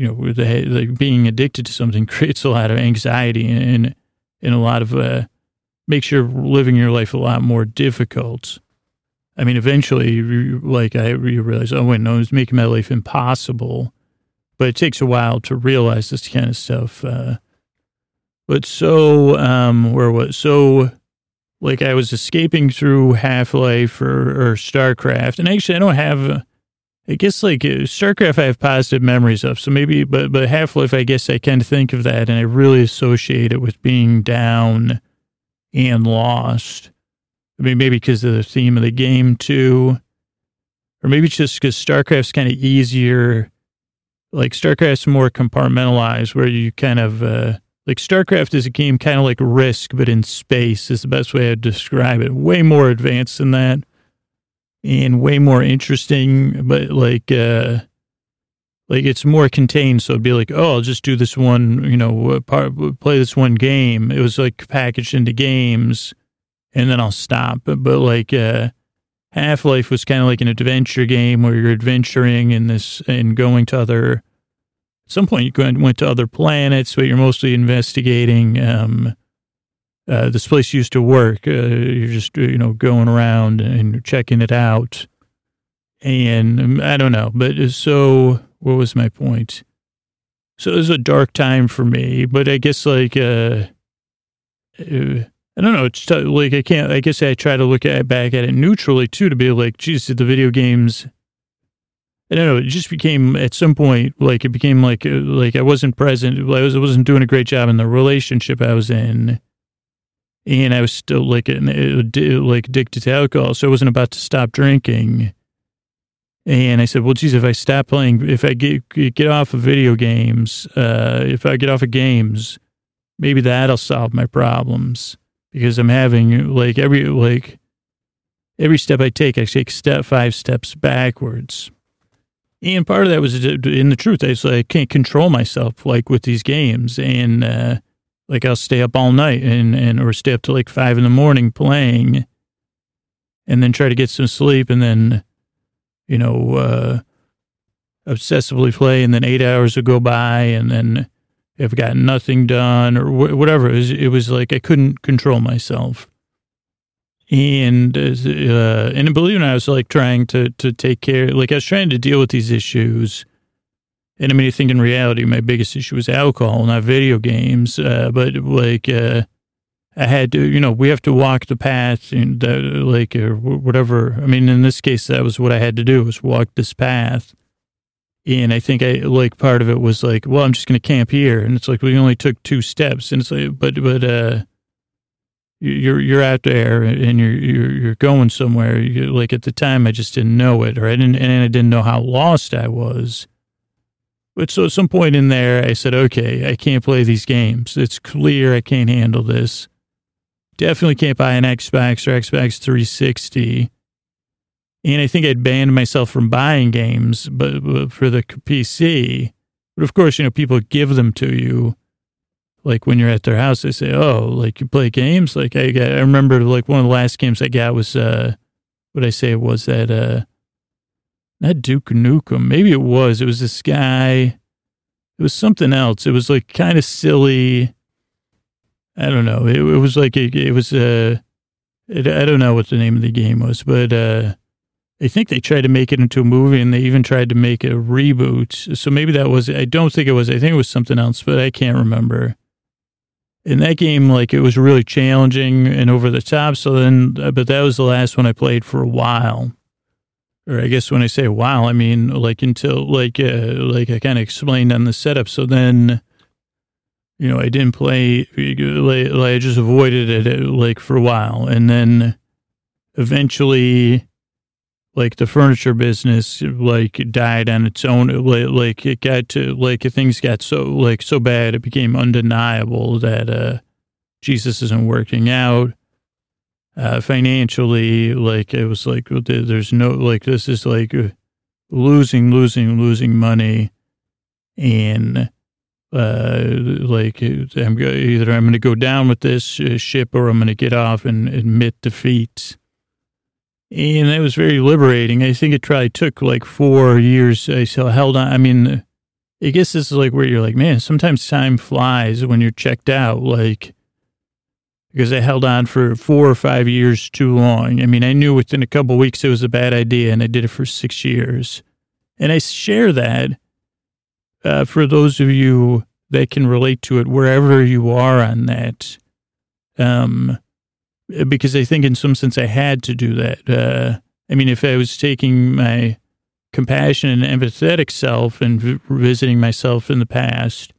you know, the, like being addicted to something *laughs* creates a lot of anxiety and, and a lot of, uh, makes your living your life a lot more difficult. I mean, eventually, like I you realize, oh wait, no, it's making my life impossible. But it takes a while to realize this kind of stuff. Uh, but so, um, where was so? Like I was escaping through Half Life or, or StarCraft, and actually, I don't have. I guess like uh, StarCraft, I have positive memories of. So maybe, but but Half Life, I guess I kind of think of that, and I really associate it with being down and lost. I mean, maybe because of the theme of the game too, or maybe just because StarCraft's kind of easier. Like StarCraft's more compartmentalized, where you kind of uh, like StarCraft is a game kind of like Risk, but in space is the best way I'd describe it. Way more advanced than that, and way more interesting. But like, uh, like it's more contained. So it'd be like, oh, I'll just do this one, you know, part, play this one game. It was like packaged into games and then I'll stop. But, but like uh, Half Life was kind of like an adventure game where you're adventuring in this and going to other. At some point, you went to other planets, but you're mostly investigating. Um, uh, this place used to work. Uh, you're just you know going around and checking it out, and um, I don't know. But uh, so, what was my point? So it was a dark time for me, but I guess like uh, uh I don't know. It's t- like I can't. I guess I try to look at back at it neutrally too, to be like, geez, did the video games? I don't know. It just became at some point like it became like uh, like I wasn't present. I was I wasn't doing a great job in the relationship I was in, and I was still like uh, like addicted to alcohol. So I wasn't about to stop drinking. And I said, well, geez, if I stop playing, if I get get off of video games, uh, if I get off of games, maybe that'll solve my problems because I'm having like every like every step I take, I take step five steps backwards. And part of that was in the truth. I was like, I can't control myself like with these games, and uh, like I'll stay up all night and and or stay up to like five in the morning playing, and then try to get some sleep, and then you know uh, obsessively play, and then eight hours will go by, and then I've got nothing done or wh- whatever. It was, it was, like I couldn't control myself. And, uh, and believe me, I was like trying to, to take care, like I was trying to deal with these issues. And I mean, I think in reality, my biggest issue was alcohol, not video games. Uh, but like, uh, I had to, you know, we have to walk the path and uh, like, or whatever. I mean, in this case, that was what I had to do was walk this path. And I think I like part of it was like, well, I'm just going to camp here. And it's like, we only took two steps. And it's like, but, but, uh, you're, you're out there and you're, you're, you're going somewhere. You're, like at the time, I just didn't know it or I didn't, and I didn't know how lost I was. But so at some point in there, I said, okay, I can't play these games. It's clear I can't handle this. Definitely can't buy an Xbox or Xbox 360 and I think I'd banned myself from buying games, but, but for the PC. But of course, you know, people give them to you. Like when you're at their house, they say, "Oh, like you play games." Like I, got, I remember, like one of the last games I got was, uh, what I say was that, uh, not Duke Nukem. Maybe it was. It was this guy. It was something else. It was like kind of silly. I don't know. It, it was like it, was. Uh, it, I don't know what the name of the game was, but uh, I think they tried to make it into a movie and they even tried to make a reboot. So maybe that was, I don't think it was, I think it was something else, but I can't remember. In that game, like it was really challenging and over the top. So then, uh, but that was the last one I played for a while. Or I guess when I say while, I mean like until, like, uh, like I kind of explained on the setup. So then, you know, I didn't play, like, I just avoided it like for a while. And then eventually, like the furniture business like died on its own like it got to like things got so like so bad it became undeniable that uh jesus isn't working out uh financially like it was like there's no like this is like losing losing losing money and uh like i'm either i'm going to go down with this ship or i'm going to get off and admit defeat and that was very liberating. I think it probably took like four years. I still held on. I mean, I guess this is like where you're like, man, sometimes time flies when you're checked out. Like, because I held on for four or five years too long. I mean, I knew within a couple weeks it was a bad idea, and I did it for six years. And I share that uh, for those of you that can relate to it, wherever you are on that. Um, because I think in some sense I had to do that. Uh, I mean, if I was taking my compassionate and empathetic self and v- visiting myself in the past,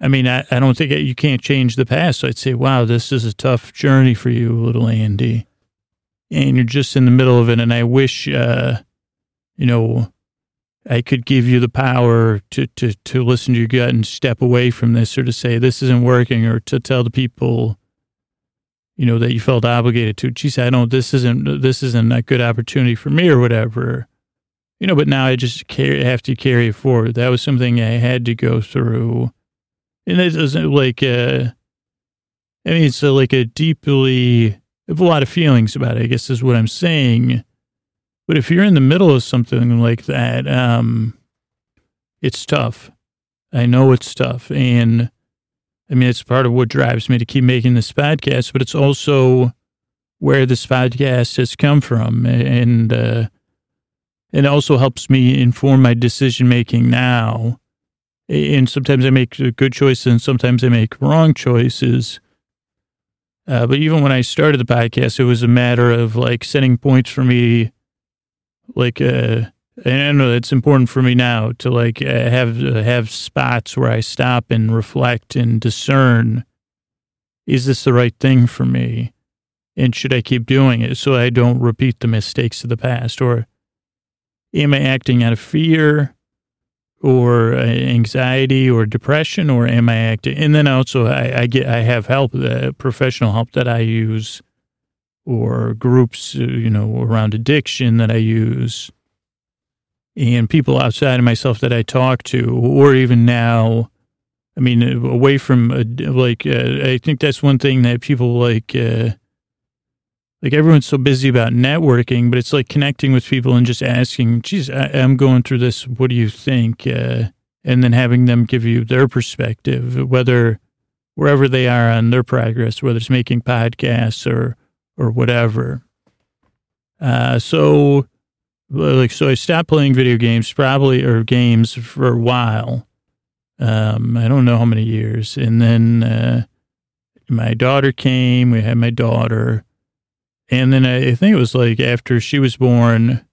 I mean, I, I don't think you can't change the past. So I'd say, wow, this is a tough journey for you, little Andy. And you're just in the middle of it. And I wish, uh, you know, I could give you the power to, to, to listen to your gut and step away from this or to say this isn't working or to tell the people you know, that you felt obligated to. Geez, I don't, this isn't, this isn't a good opportunity for me or whatever. You know, but now I just carry, have to carry it forward. That was something I had to go through. And it isn't like, uh, I mean, it's a, like a deeply, I have a lot of feelings about it, I guess is what I'm saying. But if you're in the middle of something like that, um, it's tough. I know it's tough. And, I mean, it's part of what drives me to keep making this podcast, but it's also where this podcast has come from. And, uh, it also helps me inform my decision making now. And sometimes I make good choices and sometimes I make wrong choices. Uh, but even when I started the podcast, it was a matter of like setting points for me, like, uh, and I know it's important for me now to like uh, have have spots where I stop and reflect and discern: is this the right thing for me, and should I keep doing it so I don't repeat the mistakes of the past, or am I acting out of fear, or uh, anxiety, or depression, or am I acting? And then also I, I get I have help, uh, professional help that I use, or groups uh, you know around addiction that I use and people outside of myself that I talk to, or even now, I mean, away from uh, like, uh, I think that's one thing that people like, uh, like everyone's so busy about networking, but it's like connecting with people and just asking, geez, I, am going through this. What do you think? Uh, and then having them give you their perspective, whether wherever they are on their progress, whether it's making podcasts or, or whatever. Uh, so, like so I stopped playing video games probably or games for a while. Um, I don't know how many years. And then uh, my daughter came, we had my daughter. And then I, think it was like after she was born,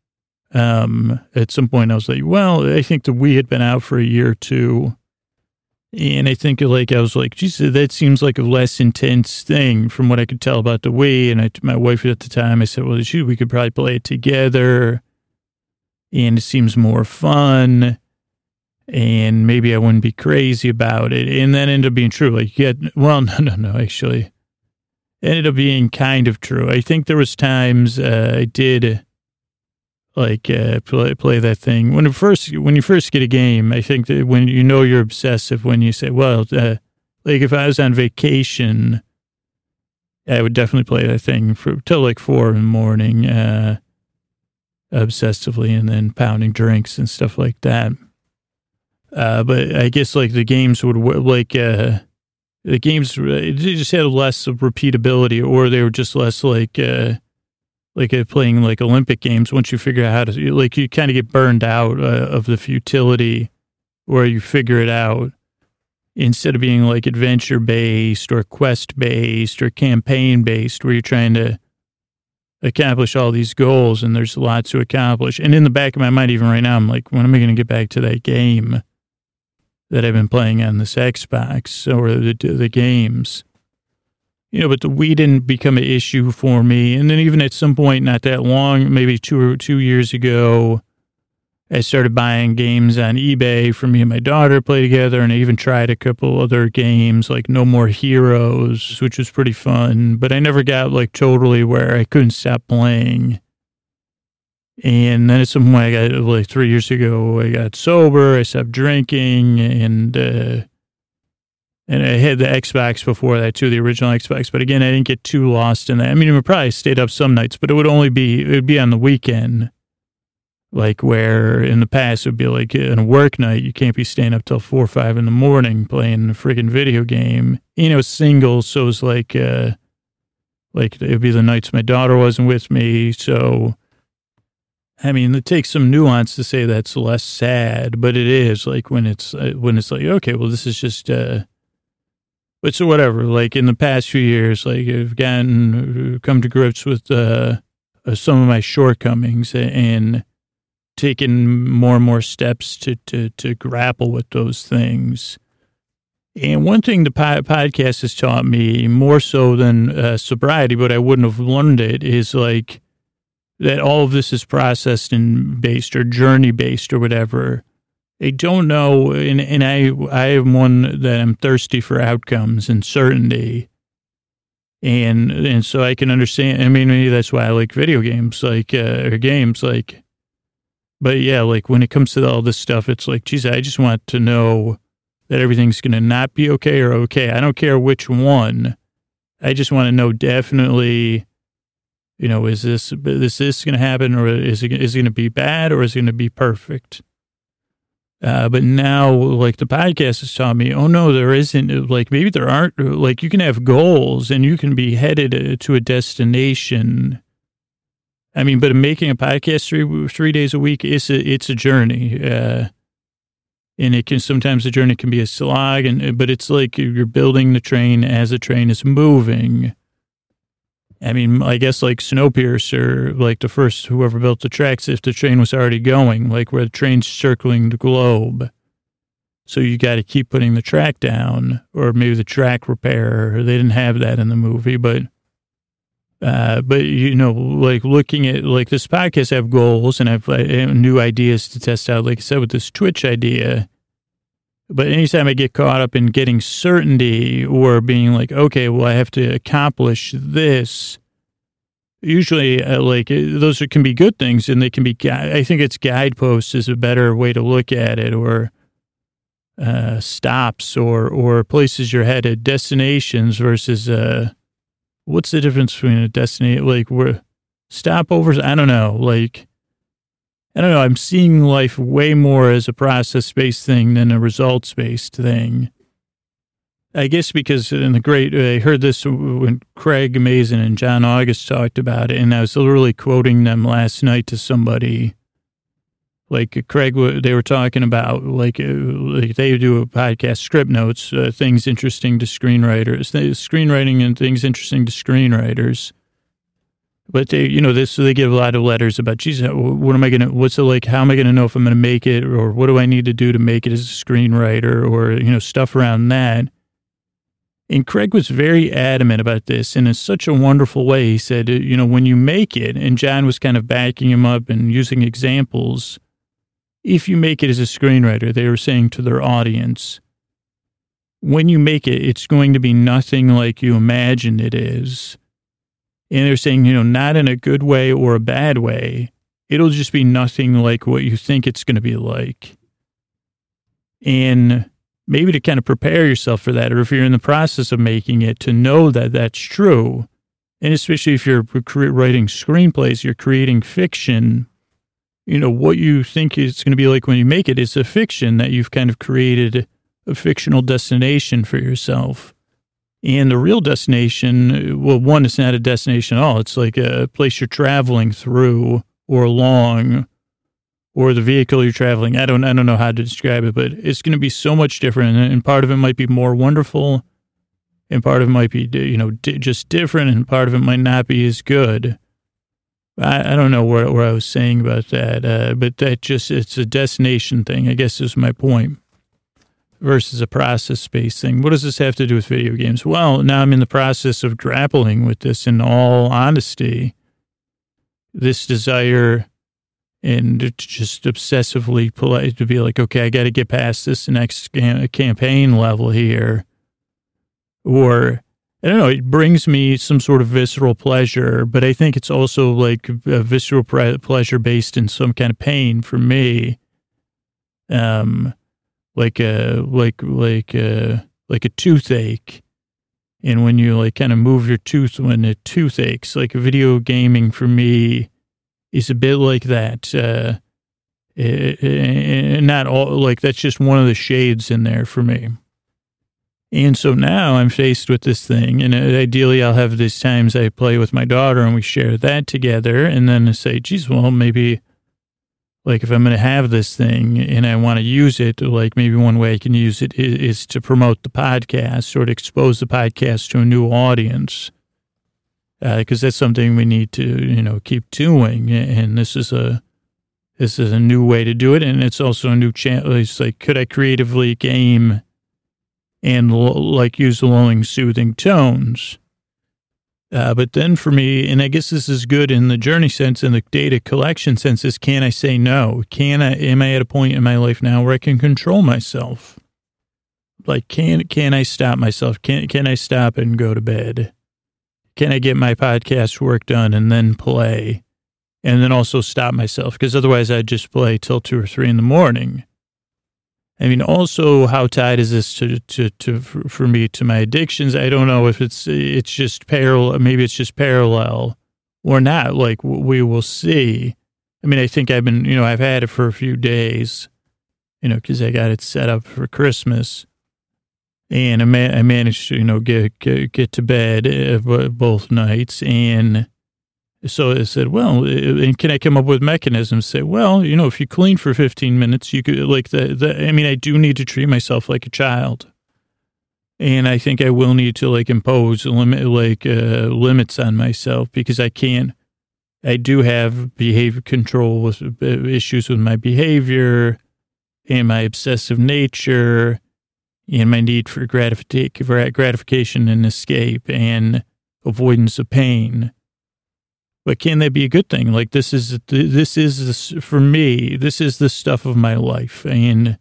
um, at some point I was like, well, I think the Wii had been out for a year or two. And I think like I was like, geez, that seems like a less intense thing from what I could tell about the Wii. And I, my wife at the time, I said, well, shoot, we could probably play it together and it seems more fun and maybe I wouldn't be crazy about it. And that ended up being true. Like, yeah, well, *laughs* no, no, no, actually, ended up being kind of true. I think there was times uh, I did like uh, play, play that thing when first when you first get a game. I think that when you know you're obsessive, when you say, well, uh, like if I was on vacation, I would definitely play that thing for till like four in the morning. Uh, obsessively and then pounding drinks and stuff like that. Uh, but I guess like the games would like, uh, the games, they just had less repeatability or they were just less like, uh, like uh, playing like Olympic games. Once you figure out how to, like, you kind of get burned out uh, of the futility or you figure it out instead of being like adventure based or quest based or campaign based where you're trying to accomplish all these goals and there's a lot to accomplish. And in the back of my mind, even right now, I'm like, when am I going to get back to that game that I've been playing on this Xbox or the, the games? you know, but the Wii didn't become an issue for me. And then even at some point, not that long, maybe two or two years ago, I started buying games on eBay for me and my daughter to play together. And I even tried a couple other games like No More Heroes, which was pretty fun. But I never got like totally where I couldn't stop playing. And then at some point, I got like three years ago, I got sober, I stopped drinking, and, uh, and I had the Xbox before that too, the original Xbox. But again, I didn't get too lost in that. I mean, I probably stayed up some nights, but it would only be, it would be on the weekend. Like where in the past it would be like in a work night, you can't be staying up till four or five in the morning playing a freaking video game. You know, single. So it's like, uh, like it would be the nights my daughter wasn't with me. So, I mean, it takes some nuance to say that's less sad, but it is like when it's, uh, when it's like, okay, well, this is just, uh, but so whatever, like in the past few years, like I've gotten, come to grips with, uh, uh some of my shortcomings and, taken more and more steps to, to, to grapple with those things. And one thing the podcast has taught me more so than uh, sobriety, but I wouldn't have learned it, is like that all of this is processed and based or journey based or whatever. I don't know, and, and I I am one that I'm thirsty for outcomes and certainty, and and so I can understand. I mean, maybe that's why I like video games, like uh, or games, like but yeah, like when it comes to all this stuff, it's like, geez, I just want to know that everything's going to not be okay or okay. I don't care which one. I just want to know definitely, you know, is this, is this going to happen or is it, is it going to be bad or is it going to be perfect? Uh, but now, like the podcast has taught me, oh no, there isn't. Like maybe there aren't. Like you can have goals and you can be headed uh, to a destination I mean, but making a podcast three three days a week is a it's a journey, uh, and it can sometimes the journey can be a slog, and but it's like you're building the train as the train is moving. I mean, I guess like Snowpiercer, like the first whoever built the tracks, if the train was already going, like where the train's circling the globe. So you got to keep putting the track down, or maybe the track repair. They didn't have that in the movie, but uh, but you know, like looking at like this podcast, I have goals and I have, I have new ideas to test out. Like I said, with this Twitch idea. But anytime I get caught up in getting certainty or being like, okay, well, I have to accomplish this. Usually, uh, like uh, those can be good things, and they can be. I think it's guideposts is a better way to look at it, or uh, stops, or or places you're headed, destinations versus. Uh, what's the difference between a destiny like where stopovers? I don't know. Like I don't know. I'm seeing life way more as a process based thing than a results based thing. I guess because in the great, I heard this when Craig Mazin and John August talked about it, and I was literally quoting them last night to somebody like Craig, they were talking about like, uh, like they do a podcast, Scriptnotes, uh, things interesting to screenwriters, screenwriting and things interesting to screenwriters. But they, you know, this so they give a lot of letters about, geez, uh, what am I gonna? What's it like? How am I gonna know if I'm gonna make it, or what do I need to do to make it as a screenwriter, or you know, stuff around that. And Craig was very adamant about this, and in such a wonderful way. He said, you know, when you make it, and John was kind of backing him up and using examples if you make it as a screenwriter, they were saying to their audience, when you make it, it's going to be nothing like you imagined it is. And they're saying, you know, not in a good way or a bad way. It'll just be nothing like what you think it's going to be like. And maybe to kind of prepare yourself for that, or if you're in the process of making it, to know that that's true. And especially if you're writing screenplays, you're creating fiction you know, what you think it's going to be like when you make it is a fiction that you've kind of created a fictional destination for yourself. And the real destination, well, one, it's not a destination at all. It's like a place you're traveling through or along or the vehicle you're traveling. I don't, I don't know how to describe it, but it's going to be so much different. And part of it might be more wonderful and part of it might be, you know, just different and part of it might not be as good. I, I don't know where, I was saying about that, uh, but that just, it's a destination thing, I guess is my point. Versus a process based thing. What does this have to do with video games? Well, now I'm in the process of grappling with this in all honesty. This desire and just obsessively polite to be like, okay, I got to get past this next campaign level here. Or, I don't know, it brings me some sort of visceral pleasure, but I think it's also like a visceral pleasure based in some kind of pain for me. Um, like a, like, like a, like a toothache. And when you like kind of move your tooth when the tooth aches like video gaming for me, is a bit like that. Uh, eh, eh, not all like that's just one of the shades in there for me. And so now I'm faced with this thing, and ideally I'll have these times I play with my daughter and we share that together, and then I say, geez, well, maybe like if I'm going to have this thing and I want to use it, like maybe one way I can use it is, is to promote the podcast or to expose the podcast to a new audience because uh, that's something we need to you know keep doing. And this is a this is a new way to do it, and it's also a new chance. It's like could I creatively game and like use lulling, soothing tones. Uh, but then for me, and I guess this is good in the journey sense and the data collection sense, is can I say no? Can I, am I at a point in my life now where I can control myself? Like, can, can I stop myself? Can, can I stop and go to bed? can I get my podcast work done and then play and then also stop myself? Because otherwise I'd just play till two or three in the morning. I mean, also, how tied is this to, to, to, for me to my addictions? I don't know if it's, it's just parallel, maybe it's just parallel or not. Like we will see. I mean, I think I've been, you know, I've had it for a few days, you know, cause I got it set up for Christmas and I, ma- I managed to, you know, get, get, get to bed uh, both nights. And so I said, well, and can I come up with mechanisms? Say, well, you know, if you clean for 15 minutes, you could like the, the, I mean, I do need to treat myself like a child. And I think I will need to like impose limit, like uh, limits on myself because I can't, I do have behavior control with uh, issues with my behavior and my obsessive nature and my need for gratification and escape and avoidance of pain. But can that be a good thing? Like this is this is for me. This is the stuff of my life, and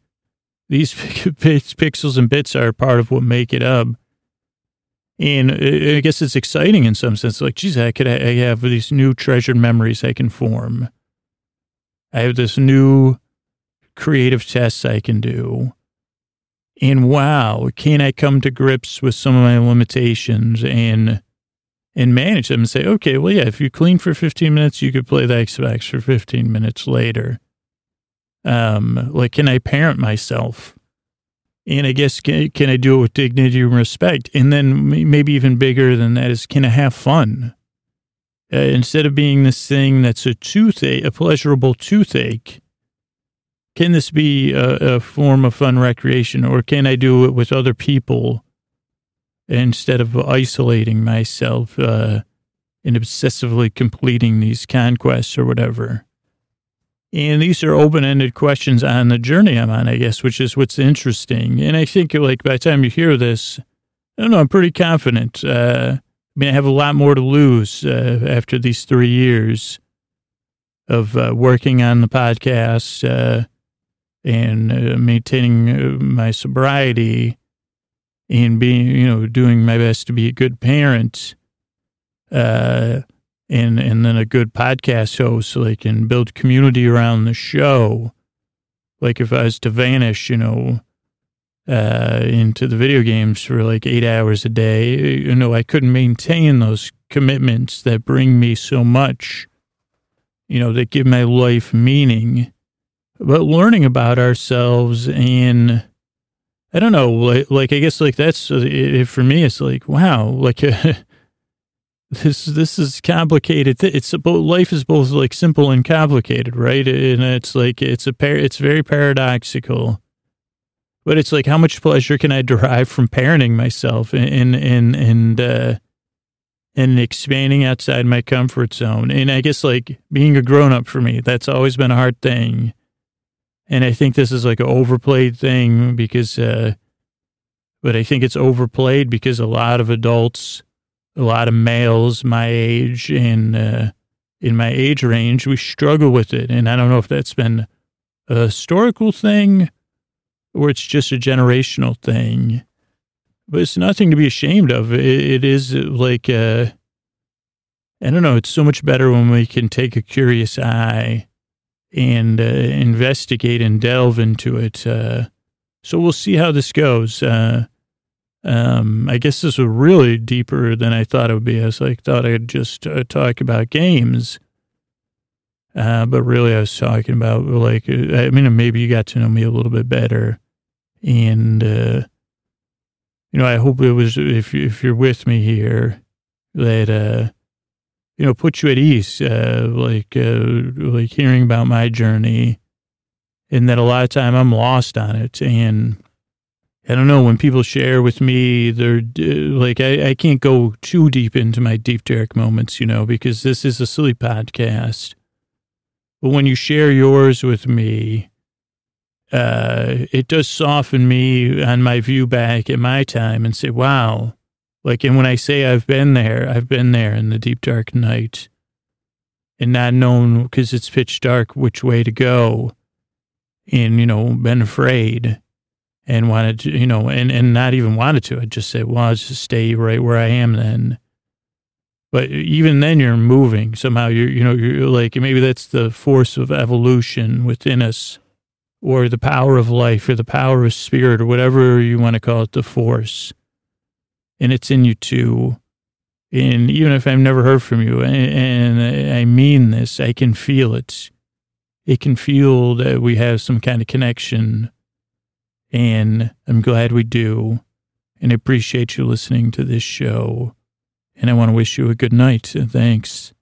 these *laughs* pixels and bits are part of what make it up. And I guess it's exciting in some sense. Like, geez, I could I have these new treasured memories I can form. I have this new creative tests I can do. And wow, can I come to grips with some of my limitations and and manage them and say, okay, well, yeah, if you clean for 15 minutes, you could play the Xbox for 15 minutes later. Um, like, can I parent myself? And I guess, can, can I do it with dignity and respect? And then maybe even bigger than that is, can I have fun? Uh, instead of being this thing that's a toothache, a pleasurable toothache, can this be a, a, form of fun recreation or can I do it with other people instead of isolating myself uh, and obsessively completing these conquests or whatever? And these are open ended questions on the journey I'm on, I guess, which is what's interesting. And I think, like, by the time you hear this, I don't know, I'm pretty confident. Uh, I mean, I have a lot more to lose uh, after these three years of uh, working on the podcast uh, and uh, maintaining uh, my sobriety and being, you know, doing my best to be a good parent, uh, and and then a good podcast host, I can build community around the show. Like if I was to vanish, you know, uh, into the video games for like eight hours a day, you know, I couldn't maintain those commitments that bring me so much, you know, that give my life meaning but learning about ourselves and I don't know, like, like I guess like that's it, for me. It's like wow, like *laughs* this this is complicated. It's about life is both like simple and complicated, right? And it's like it's a par- it's very paradoxical. But it's like how much pleasure can I derive from parenting myself and and and uh, and expanding outside my comfort zone? And I guess like being a grown up for me, that's always been a hard thing And I think this is like an overplayed thing because, uh, but I think it's overplayed because a lot of adults, a lot of males my age and uh, in my age range, we struggle with it. And I don't know if that's been a historical thing or it's just a generational thing, but it's nothing to be ashamed of. it, it is like, uh, I don't know, it's so much better when we can take a curious eye and uh, investigate and delve into it. Uh, so we'll see how this goes. Uh, um, I guess this was really deeper than I thought it would be. I was like, thought I'd just uh, talk about games. Uh, but really, I was talking about like, uh, I mean, maybe you got to know me a little bit better, and you know, I hope it was if if you're with me here that you know, put you at ease, uh, like uh, like hearing about my journey, and that a lot of time I'm lost on it, and I don't know when people share with me, they're like I, I can't go too deep into my deep dark moments, you know, because this is a silly podcast. But when you share yours with me, uh, it does soften me on my view back at my time and say, wow. Like, and when I say I've been there, I've been there in the deep dark night and not known because it's pitch dark which way to go and, you know, been afraid and wanted to, you know, and, and not even wanted to. I just said, well, I'll just stay right where I am then. But even then, you're moving somehow. You're, you know, you're like maybe that's the force of evolution within us, or the power of life, or the power of spirit, or whatever you want to call it, the force. And it's in you too. And even if I've never heard from you, and, I mean this, I can feel it. It can feel that we have some kind of connection. And I'm glad we do. And I appreciate you listening to this show and I want to wish you a good night. Thanks.